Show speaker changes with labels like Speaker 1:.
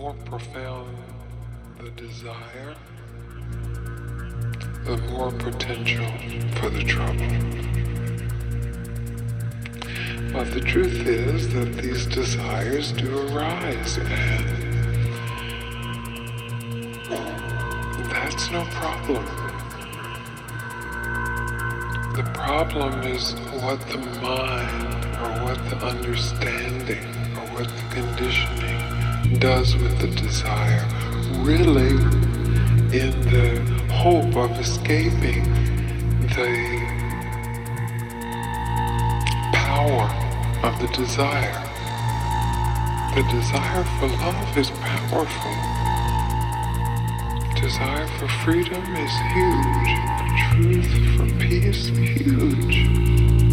Speaker 1: more profound the desire, the more potential for the trouble. But the truth is that these desires do arise, and that's no problem. The problem is what the mind or what the understanding or what the conditioning does with the desire, really in the hope of escaping the power of the desire. The desire for love is powerful. Desire for freedom is huge. Truth for peace, huge.